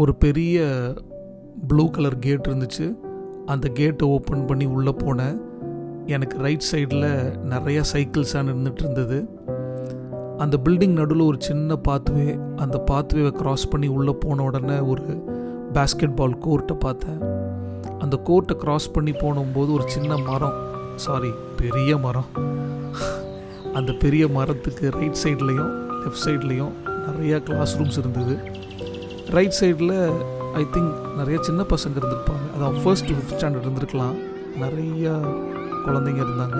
ஒரு பெரிய blue colour gate இருந்துச்சு. அந்த கேட்டை ஓப்பன் பண்ணி உள்ளே போனேன் எனக்கு ரைட் சைடில் நிறையா சைக்கிள்ஸாக நின்றுட்டு இருந்தது. அந்த பில்டிங் நடுவில் ஒரு சின்ன பாத்வே அந்த பாத்வேவை க்ராஸ் பண்ணி உள்ளே போன உடனே ஒரு பேஸ்கெட் பால் கோர்ட்டை பார்த்தேன். அந்த கோர்ட்டை க்ராஸ் பண்ணி போனும்போது ஒரு சின்ன மரம் சாரி பெரிய மரம். அந்த பெரிய மரத்துக்கு ரைட் சைட்லேயும் லெஃப்ட் சைட்லேயும் நிறையா கிளாஸ் ரூம்ஸ் இருந்தது. ரைட் சைடில் ஐ திங்க் நிறைய சின்ன பசங்க இருந்திருப்பாங்க. அதான் ஃபர்ஸ்ட் ஃபிஃப்த் ஸ்டாண்டர்ட் இருந்திருக்கலாம். நிறையா குழந்தைங்க இருந்தாங்க.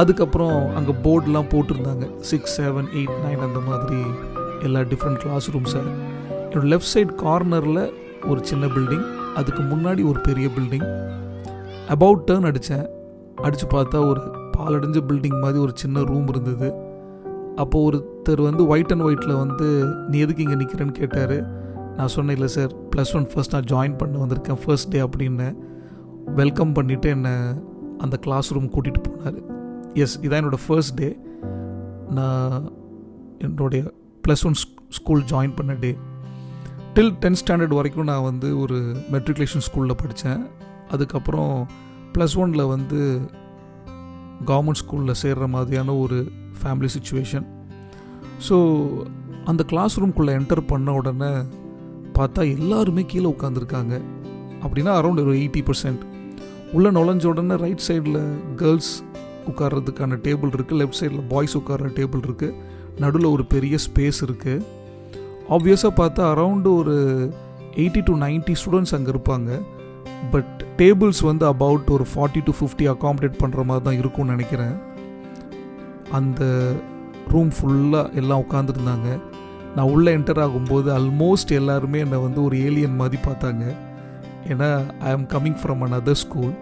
அதுக்கப்புறம் அங்கே போர்டெலாம் போட்டிருந்தாங்க. சிக்ஸ் செவன் எயிட் நைன் அந்த மாதிரி எல்லா டிஃப்ரெண்ட் கிளாஸ் ரூம்ஸை என்னோடய லெஃப்ட் சைட் கார்னரில் ஒரு சின்ன பில்டிங் அதுக்கு முன்னாடி ஒரு பெரிய பில்டிங் அபவுட் டேர்ன் அடித்தேன் அடித்து பார்த்தா ஒரு பாலடைஞ்ச பில்டிங் மாதிரி ஒரு சின்ன ரூம் இருந்தது. அப்போது ஒருத்தர் வந்து ஒயிட் அண்ட் ஒயிட்டில் வந்து நீ எதுக்கு இங்கே நிற்கிறேன்னு கேட்டார். நான் சொன்னேன் இல்லை சார் ப்ளஸ் ஒன் ஃபர்ஸ்ட் நான் ஜாயின் பண்ண வந்திருக்கேன் ஃபர்ஸ்ட் டே அப்படின்னு. வெல்கம் பண்ணிவிட்டு என்னை அந்த கிளாஸ் ரூம் கூட்டிகிட்டு போனார். எஸ் இதான் என்னோடய ஃபர்ஸ்ட் டே நான் என்னுடைய ப்ளஸ் ஒன் ஸ்கூல் ஜாயின் பண்ண டே டில் டென்த் ஸ்டாண்டர்ட் வரைக்கும் நான் வந்து ஒரு மெட்ரிகுலேஷன் ஸ்கூலில் படித்தேன் அதுக்கப்புறம் ப்ளஸ் ஒனில் வந்து கவர்மெண்ட் ஸ்கூலில் சேர்கிற மாதிரியான ஒரு ஃபேமிலி சுச்சுவேஷன் ஸோ அந்த கிளாஸ் ரூம்குள்ளே என்டர் பண்ண உடனே பார்த்தா எல்லாருமே கீழே உட்காந்துருக்காங்க அப்படின்னா அரௌண்ட் ஒரு எயிட்டி பர்சன்ட் உள்ளே நுழைஞ்ச உடனே ரைட் சைடில் கேர்ள்ஸ் உட்கார்றதுக்கான டேபிள் இருக்குது லெஃப்ட் சைடில் பாய்ஸ் உட்கார்ற டேபிள் இருக்குது நடுவில் ஒரு பெரிய ஸ்பேஸ் இருக்குது ஆப்வியஸாக பார்த்தா அரவுண்டு ஒரு எயிட்டி டு நைன்ட்டி ஸ்டூடெண்ட்ஸ் அங்கே இருப்பாங்க. பட் டேபிள்ஸ் வந்து அபவுட் ஒரு ஃபார்ட்டி டு ஃபிஃப்டி அகாமடேட் பண்ணுற மாதிரி தான் இருக்கும்னு நினைக்கிறேன். அந்த ரூம் ஃபுல்லாக எல்லாம் உட்காந்துருந்தாங்க நான் உள்ளே என்டர் ஆகும்போது ஆல்மோஸ்ட் எல்லாருமே என்னை வந்து ஒரு ஏலியன் மாதிரி பார்த்தாங்க. ஏன்னா I am coming from another school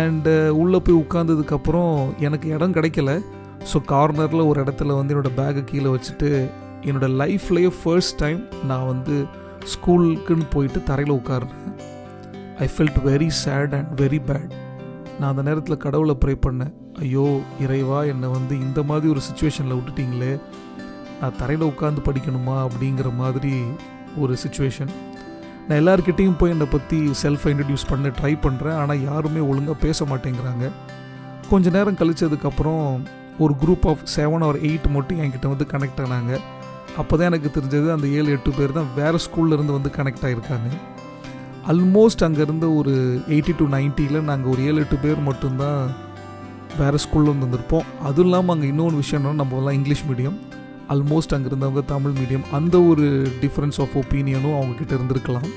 and உள்ளே போய் உட்காந்ததுக்கப்புறம் எனக்கு இடம் கிடைக்கல. ஸோ கார்னரில் ஒரு இடத்துல வந்து என்னோடய பேக்கை கீழே வச்சுட்டு என்னோடய லைஃப்லேயே ஃபர்ஸ்ட் டைம் நான் வந்து ஸ்கூலுக்குன்னு போயிட்டு தரையில் உட்காருனேன் I felt very sad and very bad நான் அந்த நேரத்தில் கடவுளை ப்ரே பண்ணேன். ஐயோ இறைவா என்னை வந்து இந்த மாதிரி ஒரு சுச்சுவேஷனில் விட்டுட்டிங்களே. நான் தரையில் உட்காந்து படிக்கணுமா அப்படிங்கிற மாதிரி ஒரு சுச்சுவேஷன் நான் எல்லாருக்கிட்டேயும் போய் என்னை பற்றி செல்ஃபை இன்ட்ரடியூஸ் பண்ண ட்ரை பண்ணுறேன் ஆனால் யாருமே ஒழுங்காக பேச மாட்டேங்கிறாங்க. கொஞ்ச நேரம் கழிச்சதுக்கப்புறம் ஒரு group of seven or eight மட்டும் என்கிட்ட வந்து கனெக்ட் ஆனாங்க. அப்போ தான் எனக்கு தெரிஞ்சது அந்த ஏழு எட்டு பேர் தான் வேறு ஸ்கூல்லேருந்து வந்து கனெக்ட் ஆகிருக்காங்க ஆல்மோஸ்ட் அங்கேருந்து ஒரு எயிட்டி டு நைன்ட்டியில் நாங்கள் ஒரு ஏழு எட்டு பேர் மட்டும்தான் வேறு ஸ்கூலில் வந்து வந்திருப்போம். அதுவும் இல்லாமல் அங்கே இன்னொன்று விஷயம் நம்ம எல்லாம் இங்கிலீஷ் மீடியம் ஆல்மோஸ்ட் அங்கே இருந்தவங்க தமிழ் மீடியம் அந்த ஒரு டிஃப்ரென்ஸ் ஆஃப் ஒப்பீனியனும் அவங்கக்கிட்ட இருந்திருக்கலாம்.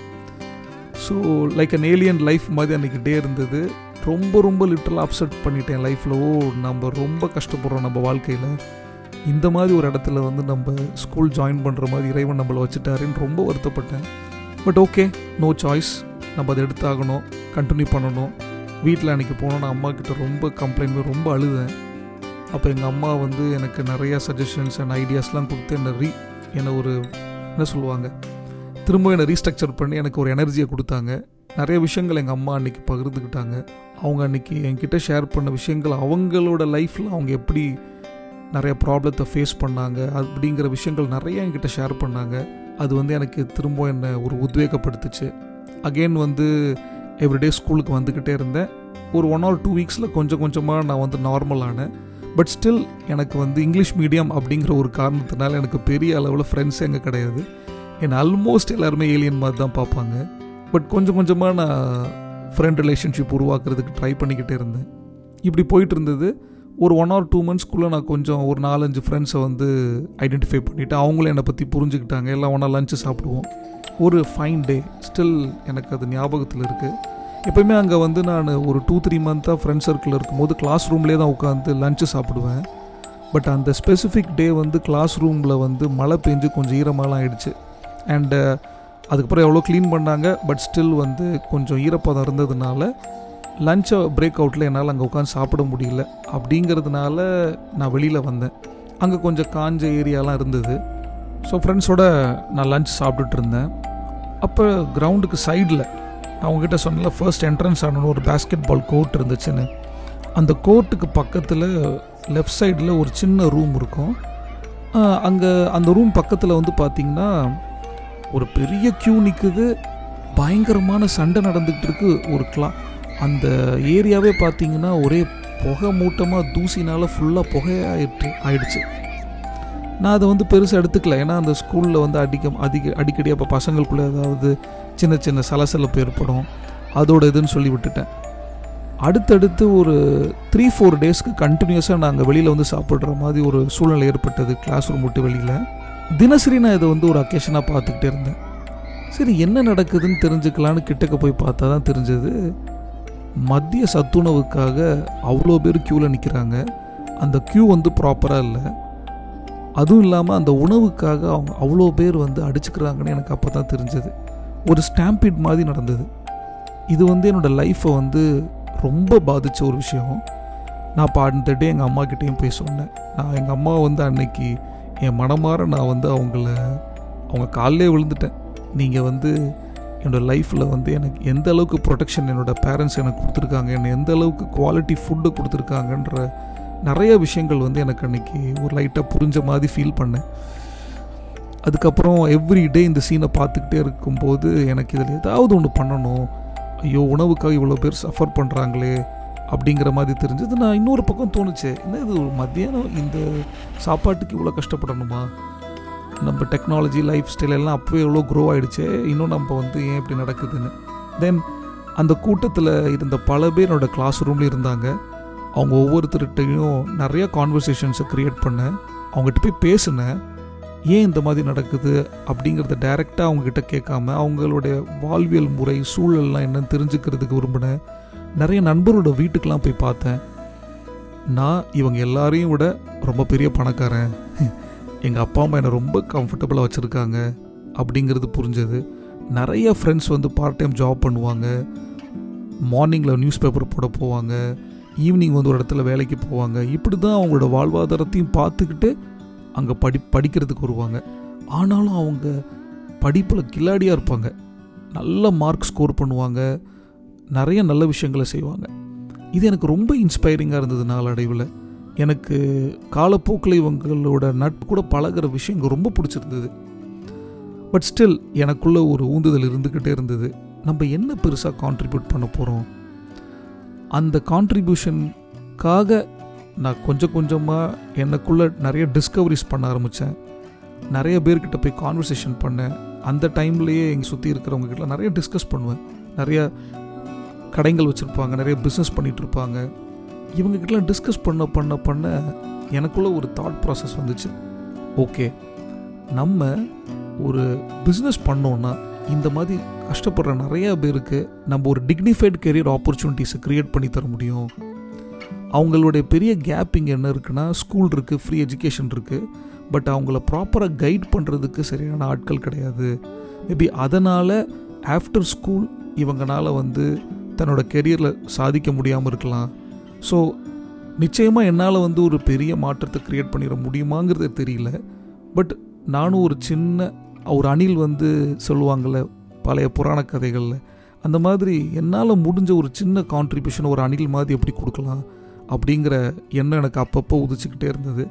So like an alien life மாதிரி அன்றைக்கி டே இருந்தது. ரொம்ப ரொம்ப லிட்டரலாக அப்செட் பண்ணிட்டேன் லைஃப்பில் ஓ நம்ம ரொம்ப கஷ்டப்படுறோம் நம்ம வாழ்க்கையில். இந்த மாதிரி ஒரு இடத்துல வந்து நம்ம ஸ்கூல் ஜாயின் பண்ணுற மாதிரி இறைவன் நம்மளை வச்சுட்டாருன்னு ரொம்ப வருத்தப்பட்டேன். பட் ஓகே நோ சாய்ஸ் நம்ம அதை எடுத்தாகணும் கண்டினியூ பண்ணணும். வீட்டில் அன்றைக்கி போனோன்னா அம்மாக்கிட்ட ரொம்ப கம்ப்ளைண்ட் ரொம்ப அழுதேன். அப்போ எங்கள் அம்மா வந்து எனக்கு நிறையா சஜஷன்ஸ் அண்ட் ஐடியாஸ்லாம் கொடுத்து என்னை ரீ என்னை ஒரு என்ன சொல்லுவாங்க திரும்ப என்னை ரீஸ்ட்ரக்சர் பண்ணி எனக்கு ஒரு எனர்ஜியை கொடுத்தாங்க. நிறைய விஷயங்கள் எங்கள் அம்மா அன்றைக்கி பகிர்ந்துக்கிட்டாங்க. அவங்க அன்றைக்கி என்கிட்ட ஷேர் பண்ண விஷயங்கள் அவங்களோட லைஃப்பில் அவங்க எப்படி நிறைய ப்ராப்ளத்தை ஃபேஸ் பண்ணாங்க அப்படிங்கிற விஷயங்கள் நிறைய என்கிட்ட ஷேர் பண்ணாங்க. அது வந்து எனக்கு திரும்ப என்னை ஒரு உத்வேகப்படுத்துச்சு. அகெயின் வந்து எவ்ரிடே ஸ்கூலுக்கு வந்துக்கிட்டே இருந்தேன். ஒரு ஒன் ஆர் டூ வீக்ஸில் கொஞ்சம் கொஞ்சமாக நான் வந்து நார்மலானேன் பட் ஸ்டில் எனக்கு வந்து இங்கிலீஷ் மீடியம் அப்படிங்கிற ஒரு காரணத்தினால எனக்கு பெரிய அளவில் ஃப்ரெண்ட்ஸ் எங்கே கிடையாது. என்னை ஆல்மோஸ்ட் எல்லாருமே ஏலியன் மாதிரி தான் பார்ப்பாங்க. பட் கொஞ்சம் கொஞ்சமாக நான் ஃப்ரெண்ட் ரிலேஷன்ஷிப் உருவாக்குறதுக்கு ட்ரை பண்ணிக்கிட்டே இருந்தேன். இப்படி போயிட்டு இருந்தது. ஒரு ஒன் ஆர் டூ மந்த்ஸ்க்குள்ளே நான் கொஞ்சம் ஒரு நாலஞ்சு ஃப்ரெண்ட்ஸை வந்து ஐடென்டிஃபை பண்ணிவிட்டு அவங்களும் என்னை பற்றி புரிஞ்சுக்கிட்டாங்க. எல்லாம் ஒன்றா லஞ்சு சாப்பிடுவோம். ஒரு ஃபைன் டே ஸ்டில் எனக்கு அது ஞாபகத்தில் இருக்குது எப்போயுமே அங்கே வந்து நான் ஒரு டூ த்ரீ மந்த்தாக ஃப்ரெண்ட் சர்க்கிள் இருக்கும்போது கிளாஸ் ரூம்லேயே தான் உட்காந்து லஞ்சு சாப்பிடுவேன். பட் அந்த ஸ்பெசிஃபிக் டே வந்து கிளாஸ் ரூமில் வந்து மழை பெஞ்சு கொஞ்சம் ஈரமாலாம் ஆகிடுச்சு அண்டு uh, அதுக்கப்புறம் எவ்வளோ க்ளீன் பண்ணாங்க பட் ஸ்டில் வந்து கொஞ்சம் ஈரப்பதம் இருந்ததுனால லஞ்சை பிரேக் அவுட்டில் என்னால் அங்கே உட்காந்து சாப்பிட முடியல. அப்படிங்கிறதுனால நான் வெளியில் வந்தேன். அங்கே கொஞ்சம் காஞ்ச ஏரியாலாம் இருந்தது. ஸோ ஃப்ரெண்ட்ஸோட நான் லஞ்ச் சாப்பிட்டுட்டு இருந்தேன். அப்போ கிரவுண்டுக்கு சைடில் நான் உங்ககிட்ட சொன்னல ஃபர்ஸ்ட் என்ட்ரன்ஸ் ஆடணும் ஒரு பேஸ்கெட் பால் கோர்ட் இருந்துச்சுன்னு. அந்த கோர்ட்டுக்கு பக்கத்தில் லெஃப்ட் சைடில் ஒரு சின்ன ரூம் இருக்கும். அங்கே அந்த ரூம் பக்கத்தில் வந்து பார்த்திங்கன்னா ஒரு பெரிய க்யூ நிற்குது பயங்கரமான சண்டை நடந்துக்கிட்டு இருக்கு ஒரு கிளா அந்த ஏரியாவே பார்த்தீங்கன்னா ஒரே புகை மூட்டமாக தூசினால் ஃபுல்லாக புகையாயிட்டு ஆயிடுச்சு. நான் அதை வந்து பெருசாக எடுத்துக்கல. ஏன்னா அந்த ஸ்கூலில் வந்து அடிக்க அதிக அடிக்கடி அப்போ பசங்களுக்குள்ளே ஏதாவது சின்ன சின்ன சலசலப்பு ஏற்படும். அதோட இதுன்னு சொல்லி விட்டுட்டேன். அடுத்தடுத்து ஒரு த்ரீ ஃபோர் டேஸ்க்கு கண்டினியூஸாக நாங்கள் வெளியில் வந்து சாப்பிட்ற மாதிரி ஒரு சூழ்நிலை ஏற்பட்டது கிளாஸ் ரூம் விட்டு வெளியில். தினசரி நான் இதை வந்து ஒரு அக்கேஷனாக பார்த்துக்கிட்டே இருந்தேன். சரி என்ன நடக்குதுன்னு தெரிஞ்சுக்கலான்னு கிட்டக்க போய் பார்த்தா தான் தெரிஞ்சது. மத்திய சத்துணவுக்காக அவ்வளோ பேர் க்யூவில் நிற்கிறாங்க அந்த க்யூ வந்து ப்ராப்பராக இல்லை. அதுவும் இல்லாமல் அந்த உணவுக்காக அவங்க அவ்வளோ பேர் வந்து அடிச்சுக்கிறாங்கன்னு எனக்கு அப்போ தான் தெரிஞ்சது. ஒரு ஸ்டாம்பிட் மாதிரி நடந்தது. இது வந்து என்னோடய லைஃப்பை வந்து ரொம்ப பாதித்த ஒரு விஷயம். நான் இப்போ அந்த டே எங்கள் அம்மாக்கிட்டேயும் போய் சொன்னேன். நான் எங்கள் அம்மா வந்து அன்னைக்கு என் மனமாற நான் வந்து அவங்கள அவங்க காலிலே விழுந்துட்டேன். நீங்கள் வந்து என்னோடய லைஃப்பில் வந்து எனக்கு எந்த அளவுக்கு ப்ரொடெக்ஷன் என்னோடய பேரண்ட்ஸ் எனக்கு கொடுத்துருக்காங்க என்னை எந்த அளவுக்கு குவாலிட்டி ஃபுட்டு கொடுத்துருக்காங்கன்ற நிறைய விஷயங்கள் வந்து எனக்கு அன்றைக்கி ஒரு லைட்டாக புரிஞ்ச மாதிரி ஃபீல் பண்ணேன். அதுக்கப்புறம் எவ்ரி டே இந்த சீனை பார்த்துக்கிட்டே இருக்கும்போது எனக்கு இதில் ஏதாவது ஒன்று பண்ணணும். ஐயோ உணவுக்காக இவ்வளோ பேர் சஃபர் பண்ணுறாங்களே அப்படிங்கிற மாதிரி தெரிஞ்சது. நான் இன்னொரு பக்கம் தோணுச்சு என்ன இது ஒரு மத்தியானம் இந்த சாப்பாட்டுக்கு இவ்வளோ கஷ்டப்படணுமா? நம்ம டெக்னாலஜி லைஃப் ஸ்டைல் எல்லாம் அப்போவே எவ்வளோ க்ரோ ஆகிடுச்சே இன்னும் நம்ம வந்து ஏன் இப்படி நடக்குதுன்னு. தென் அந்த கூட்டத்தில் இருந்த பல பேர் என்னோடய கிளாஸ் ரூமில் இருந்தாங்க. அவங்க ஒவ்வொருத்தர்கிட்டையும் நிறைய கான்வர்சேஷன்ஸை க்ரியேட் பண்ணேன் அவங்ககிட்ட போய் பேசினேன் ஏன் இந்த மாதிரி நடக்குது அப்படிங்கிறத டைரெக்டாக அவங்கக்கிட்ட கேட்காம அவங்களுடைய வாழ்வியல் முறை சூழல்லாம் என்னன்னு தெரிஞ்சுக்கிறதுக்கு விரும்பினேன் நிறைய நண்பரோட வீட்டுக்கெலாம் போய் பார்த்தேன். நான் இவங்க எல்லாரையும் விட ரொம்ப பெரிய பணக்காரன். எங்கள் அப்பா அம்மா என்னை ரொம்ப கம்ஃபர்டபுளாக வச்சுருக்காங்க அப்படிங்கிறது புரிஞ்சது. நிறைய ஃப்ரெண்ட்ஸ் வந்து பார்ட் டைம் ஜாப் பண்ணுவாங்க. மார்னிங்கில் நியூஸ் பேப்பர் போட போவாங்க. ஈவினிங் வந்து ஒரு இடத்துல வேலைக்கு போவாங்க. இப்படி தான் அவங்களோட வாழ்வாதாரத்தையும் பார்த்துக்கிட்டு அங்கே படி படிக்கிறதுக்கு வருவாங்க. ஆனாலும் அவங்க படிப்பில் கில்லாடியாக இருப்பாங்க. நல்ல மார்க் ஸ்கோர் பண்ணுவாங்க. நிறைய நல்ல விஷயங்களை செய்வாங்க. இது எனக்கு ரொம்ப இன்ஸ்பைரிங்காக இருந்தது நாளடைவில். எனக்கு காலப்போக்கில் இவங்களோட நட்பு கூட பழகிற விஷயங்கள் ரொம்ப பிடிச்சிருந்தது. பட் ஸ்டில் எனக்குள்ளே ஒரு ஊந்துதல் இருந்துக்கிட்டே இருந்தது. நம்ம என்ன பெருசாக கான்ட்ரிபியூட் பண்ண போகிறோம் அந்த கான்ட்ரிபியூஷனுக்காக நான் கொஞ்சம் கொஞ்சமாக எனக்குள்ளே நிறைய டிஸ்கவரிஸ் பண்ண ஆரம்பித்தேன் நிறைய பேர்கிட்ட போய் கான்வர்சேஷன் பண்ணேன். அந்த டைம்லேயே எங்கள் சுற்றி இருக்கிறவங்கக்கிட்ட நிறைய டிஸ்கஸ் பண்ணுவேன். நிறைய கடைகள் வச்சுருப்பாங்க நிறைய பிஸ்னஸ் பண்ணிகிட்ருப்பாங்க இவங்கக்கிட்டலாம் டிஸ்கஸ் பண்ண பண்ண பண்ண எனக்குள்ள ஒரு தாட் ப்ராசஸ் வந்துச்சு. ஓகே நம்ம ஒரு பிஸ்னஸ் பண்ணோன்னா இந்த மாதிரி கஷ்டப்படுற நிறையா பேருக்கு நம்ம ஒரு டிக்னிஃபைட் கெரியர் ஆப்பர்ச்சுனிட்டிஸை க்ரியேட் பண்ணி தர முடியும். அவங்களுடைய பெரிய கேப் இங்கே என்ன இருக்குன்னா ஸ்கூல் இருக்குது ஃப்ரீ எஜுகேஷன் இருக்குது பட் அவங்கள ப்ராப்பராக கைட் பண்ணுறதுக்கு சரியான ஆட்கள் கிடையாது. மேபி அதனால் ஆஃப்டர் ஸ்கூல் இவங்களால வந்து தன்னோட கெரியரில் சாதிக்க முடியாமல் இருக்கலாம். ஸோ நிச்சயமாக என்னால் வந்து ஒரு பெரிய மாற்றத்தை க்ரியேட் பண்ணிட முடியுமாங்கிறது தெரியல. பட் நானும் ஒரு சின்ன ஒரு அணில் வந்து சொல்லுவாங்கள்ல பழைய புராண கதைகளில். அந்த மாதிரி என்னால் முடிஞ்ச ஒரு சின்ன கான்ட்ரிபியூஷன் ஒரு அணில் மாதிரி எப்படி கொடுக்கலாம் அப்படிங்கிற எண்ணம் எனக்கு அப்பப்போ உதிச்சுக்கிட்டே இருந்தது.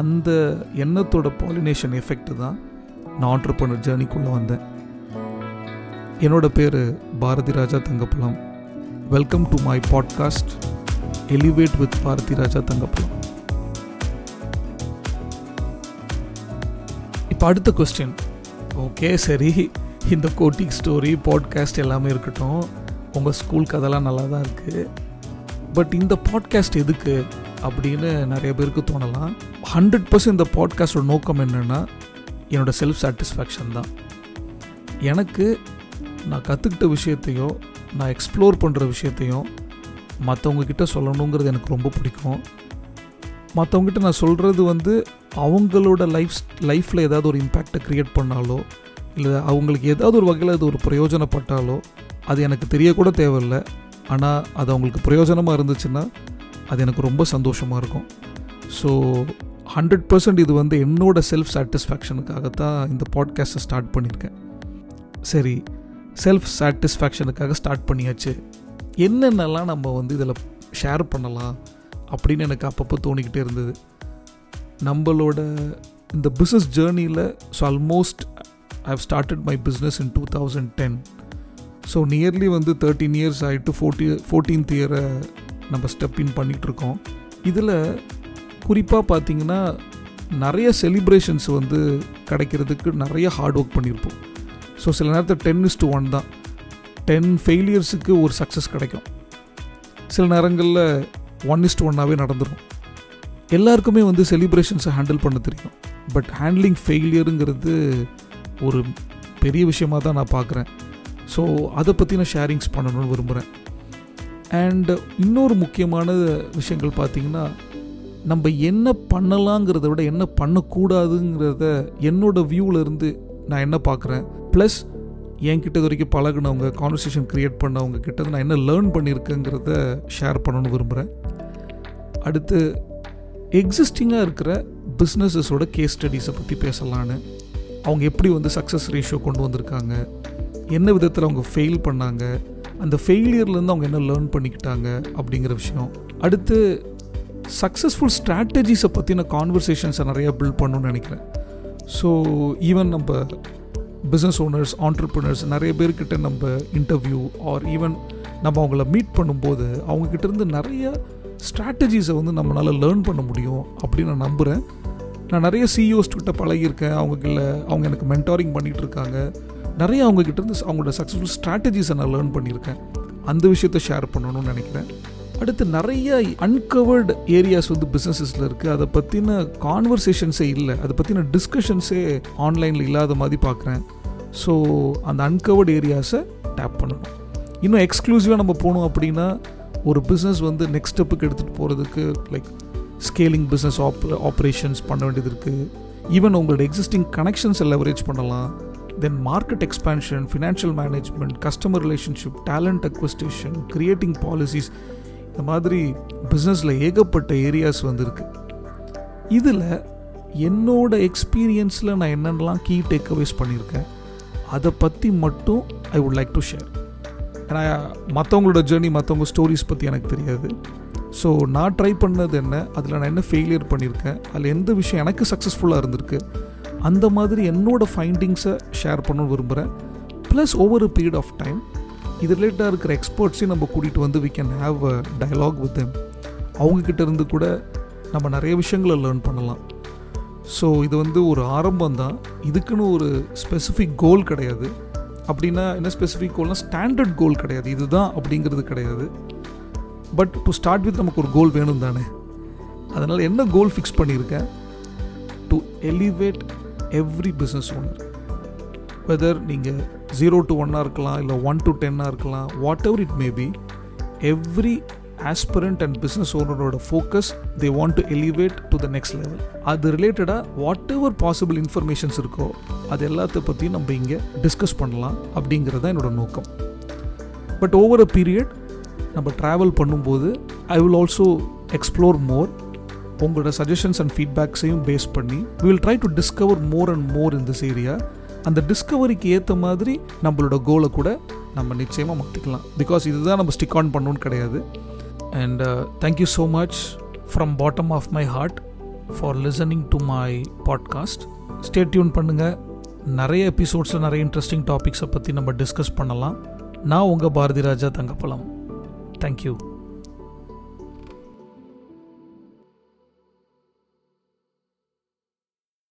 அந்த எண்ணத்தோட பாலினேஷன் எஃபெக்ட் தான் நான் ஆண்டர்பனர் ஜேர்னிக்குள்ளே வந்தேன். என்னோட பேர் Bharathi Raja Thangapazham. Welcome to my podcast elevate with Bharathi Raja Thangapazham. இப்போ அடுத்த கொஸ்டின் ஓகே சரி. இந்த கோட்டிங் ஸ்டோரி பாட்காஸ்ட் எல்லாமே இருக்கட்டும். உங்கள் ஸ்கூல் கதெல்லாம் நல்லா தான் இருக்குது பட் இந்த பாட்காஸ்ட் எதுக்கு அப்படின்னு நிறைய பேருக்கு தோணலாம். ஹண்ட்ரட் பர்சன்ட் இந்த பாட்காஸ்டோட நோக்கம் என்னென்னா என்னோடய செல்ஃப் சாட்டிஸ்ஃபேக்ஷன் தான். எனக்கு நான் கற்றுக்கிட்ட விஷயத்தையும் நான் எக்ஸ்ப்ளோர் பண்ணுற விஷயத்தையும் மற்றவங்கக்கிட்ட சொல்லணுங்கிறது எனக்கு ரொம்ப பிடிக்கும். மற்றவங்ககிட்ட நான் சொல்கிறது வந்து அவங்களோட லைஃப் லைஃப்பில் ஏதாவது ஒரு இம்பேக்டை க்ரியேட் பண்ணாலோ இல்லை அவங்களுக்கு ஏதாவது ஒரு வகையில் அது ஒரு பிரயோஜனப்பட்டாலோ அது எனக்கு தெரியக்கூட தேவையில்லை. ஆனால் அது அவங்களுக்கு பிரயோஜனமாக இருந்துச்சுன்னா அது எனக்கு ரொம்ப சந்தோஷமாக இருக்கும். ஸோ ஹண்ட்ரட் பர்சன்ட் இது வந்து என்னோடய செல்ஃப் சாட்டிஸ்ஃபேக்ஷனுக்காக தான் இந்த பாட்காஸ்ட்டை ஸ்டார்ட் பண்ணியிருக்கேன் சரி செல்ஃப் சாட்டிஸ்ஃபேக்ஷனுக்காக ஸ்டார்ட் பண்ணியாச்சு. என்னென்னலாம் நம்ம வந்து இதில் ஷேர் பண்ணலாம் அப்படின்னு எனக்கு அப்பப்போ தோணிக்கிட்டே இருந்தது. நம்மளோட இந்த பிஸ்னஸ் ஜேர்னியில் so almost I have started my business in two thousand ten so nearly வந்து தேர்ட்டீன் இயர்ஸ் ஆகிட்டு ஃபோர்ட்டி ஃபோர்டீன்த் இயரை நம்ம ஸ்டெப் இன் பண்ணிகிட்ருக்கோம் இதில் குறிப்பாக பார்த்தீங்கன்னா நிறைய செலிப்ரேஷன்ஸ் வந்து கிடைக்கிறதுக்கு நிறைய ஹார்ட் ஒர்க் பண்ணியிருப்போம் ஸோ சில நேரத்தில் டென் இஸ் டு ஒன் தான். டென் ஃபெயிலியர்ஸுக்கு ஒரு சக்ஸஸ் கிடைக்கும். சில நேரங்களில் ஒன் இஸ் டு ஒன்னாகவே நடந்துடும் எல்லாருக்குமே வந்து செலிப்ரேஷன்ஸை ஹேண்டில் பண்ண தெரியும். பட் ஹேண்ட்லிங் ஃபெயிலியருங்கிறது ஒரு பெரிய விஷயமாக தான் நான் பார்க்குறேன். ஸோ அதை பற்றின ஷேரிங்ஸ் பண்ணணும்னு விரும்புகிறேன் அண்ட் இன்னொரு முக்கியமான விஷயங்கள் பார்த்திங்கன்னா நம்ம என்ன பண்ணலாங்கிறத விட என்ன பண்ணக்கூடாதுங்கிறத என்னோடய வியூவில் இருந்து நான் என்ன பார்க்குறேன். ப்ளஸ் என்கிட்ட இது வரைக்கும் பழகினவங்க கான்வர்சேஷன் க்ரியேட் பண்ணவங்க கிட்ட நான் என்ன லேர்ன் பண்ணியிருக்கேங்கிறத ஷேர் பண்ணணும்னு விரும்புகிறேன் அடுத்து எக்ஸிஸ்டிங்காக இருக்கிற பிஸ்னஸஸோட கேஸ் ஸ்டடீஸை பற்றி பேசலான்னு. அவங்க எப்படி வந்து சக்ஸஸ் ரேஷியோ கொண்டு வந்திருக்காங்க? என்ன விதத்தில் அவங்க ஃபெயில் பண்ணாங்க? அந்த ஃபெயிலியர்லேருந்து அவங்க என்ன லேர்ன் பண்ணிக்கிட்டாங்க? அப்படிங்கிற விஷயம். அடுத்து சக்ஸஸ்ஃபுல் ஸ்ட்ராட்டஜிஸை பற்றின கான்வர்சேஷன்ஸை நிறையா பில்ட் பண்ணணும்னு நினைக்கிறேன். ஸோ ஈவன் நம்ம பிஸ்னஸ் ஓனர்ஸ் ஆண்டர்பிரினர்ஸ் நிறைய பேர்கிட்ட நம்ம இன்டர்வியூ ஆர் ஈவன் நம்ம அவங்கள மீட் பண்ணும்போது அவங்கக்கிட்டேருந்து நிறைய ஸ்ட்ராட்டஜிஸை வந்து நம்மளால் லேர்ன் பண்ண முடியும் அப்படின்னு நான் நம்புகிறேன் நான் நிறைய சிஇஓஸ் கிட்ட பழகியிருக்கேன். அவங்கக்கிட்ட அவங்க எனக்கு மென்டாரிங் பண்ணிகிட்டு இருக்காங்க நிறைய அவங்கக்கிட்டேருந்து அவங்களோட சக்ஸஸ்ஃபுல் ஸ்ட்ராட்டஜிஸை நான் லேர்ன் பண்ணியிருக்கேன். அந்த விஷயத்த ஷேர் பண்ணணும்னு நினைக்கிறேன். அடுத்து நிறைய அன்கவர்டு ஏரியாஸ் வந்து பிஸ்னஸஸில் இருக்குது அதை பற்றின கான்வர்சேஷன்ஸே இல்லை. அதை பற்றின டிஸ்கஷன்ஸே ஆன்லைனில் இல்லாத மாதிரி பார்க்குறேன் ஸோ அந்த அன்கவர்டு ஏரியாஸை டேப் பண்ணணும். இன்னும் எக்ஸ்க்ளூசிவாக நம்ம போகணும் அப்படின்னா ஒரு பிஸ்னஸ் வந்து நெக்ஸ்ட் ஸ்டெப்புக்கு எடுத்துகிட்டு போகிறதுக்கு like scaling business of operations பண்ண வேண்டியது இருக்குது ஈவன் உங்களோட எக்ஸிஸ்டிங் கனெக்ஷன்ஸை லெவரேஜ் பண்ணலாம். Then market expansion financial management customer relationship talent acquisition creating policies இந்த மாதிரி பிஸ்னஸில் ஏகப்பட்ட ஏரியாஸ் வந்திருக்கு. இதில் என்னோட எக்ஸ்பீரியன்ஸில் நான் என்னென்னலாம் கீ டேக்அவேஸ் பண்ணியிருக்கேன் அதை பற்றி மட்டும் I would like to share ஏன்னா மற்றவங்களோட ஜேர்னி மற்றவங்க ஸ்டோரிஸ் பற்றி எனக்கு தெரியாது. ஸோ நான் ட்ரை பண்ணது என்ன? அதில் நான் என்ன ஃபெயிலியர் பண்ணியிருக்கேன் அதில் எந்த விஷயம் எனக்கு சக்ஸஸ்ஃபுல்லாக இருந்திருக்கு? அந்த மாதிரி என்னோட ஃபைண்டிங்ஸை ஷேர் பண்ணணும்னு விரும்புகிறேன் plus over period of time இது ரிலேட்டடாக இருக்கிற எக்ஸ்பர்ட்ஸையும் நம்ம கூட்டிகிட்டு வந்து we can have a dialogue with them அவங்கக்கிட்ட இருந்து கூட நம்ம நிறைய விஷயங்களை லேர்ன் பண்ணலாம். ஸோ இது வந்து ஒரு ஆரம்பம் தான். இதுக்குன்னு ஒரு ஸ்பெசிஃபிக் கோல் கிடையாது. அப்படின்னா என்ன ஸ்பெசிஃபிக் கோல்னால் ஸ்டாண்டர்ட் கோல் கிடையாது. இதுதான் அப்படிங்கிறது கிடையாது. பட் டு ஸ்டார்ட் வித் நமக்கு ஒரு கோல் வேணும் தானே? அதனால் என்ன கோல் ஃபிக்ஸ் பண்ணியிருக்கேன் to elevate every business owner whether நீங்கள் ஜீரோ டு ஒன்னாக இருக்கலாம் இல்லை ஒன் டு டென்னாக இருக்கலாம் whatever it may be every aspirant and business ஓனரோட focus they want to elevate to the next level அது ரிலேட்டடாக வாட் எவர் பாசிபிள் இன்ஃபர்மேஷன்ஸ் இருக்கோ அது எல்லாத்த பற்றியும் நம்ம இங்கே டிஸ்கஸ் பண்ணலாம் அப்படிங்கிறது தான் என்னோட நோக்கம். பட் ஓவர் அ பீரியட் நம்ம ட்ராவல் பண்ணும்போது I will also explore more உங்களோட சஜஷன்ஸ் அண்ட் ஃபீட்பேக்ஸையும் பேஸ் பண்ணி will try to discover more and more in this area அந்த டிஸ்கவரிக்கு ஏற்ற மாதிரி நம்மளோட கோலை கூட நம்ம நிச்சயமாக மாற்றிக்கலாம் பிகாஸ் இதுதான் நம்ம ஸ்டிக் ஆன் பண்ணணும்னு கிடையாது. And thank you so much from bottom of my heart for listening to my podcast stay tune பண்ணுங்கள் நிறைய எபிசோட்ஸில் நிறைய இன்ட்ரெஸ்டிங் டாபிக்ஸை பற்றி நம்ம டிஸ்கஸ் பண்ணலாம். நான் உங்கள் பாரதி ராஜா தங்கப்பலம் தேங்க்யூ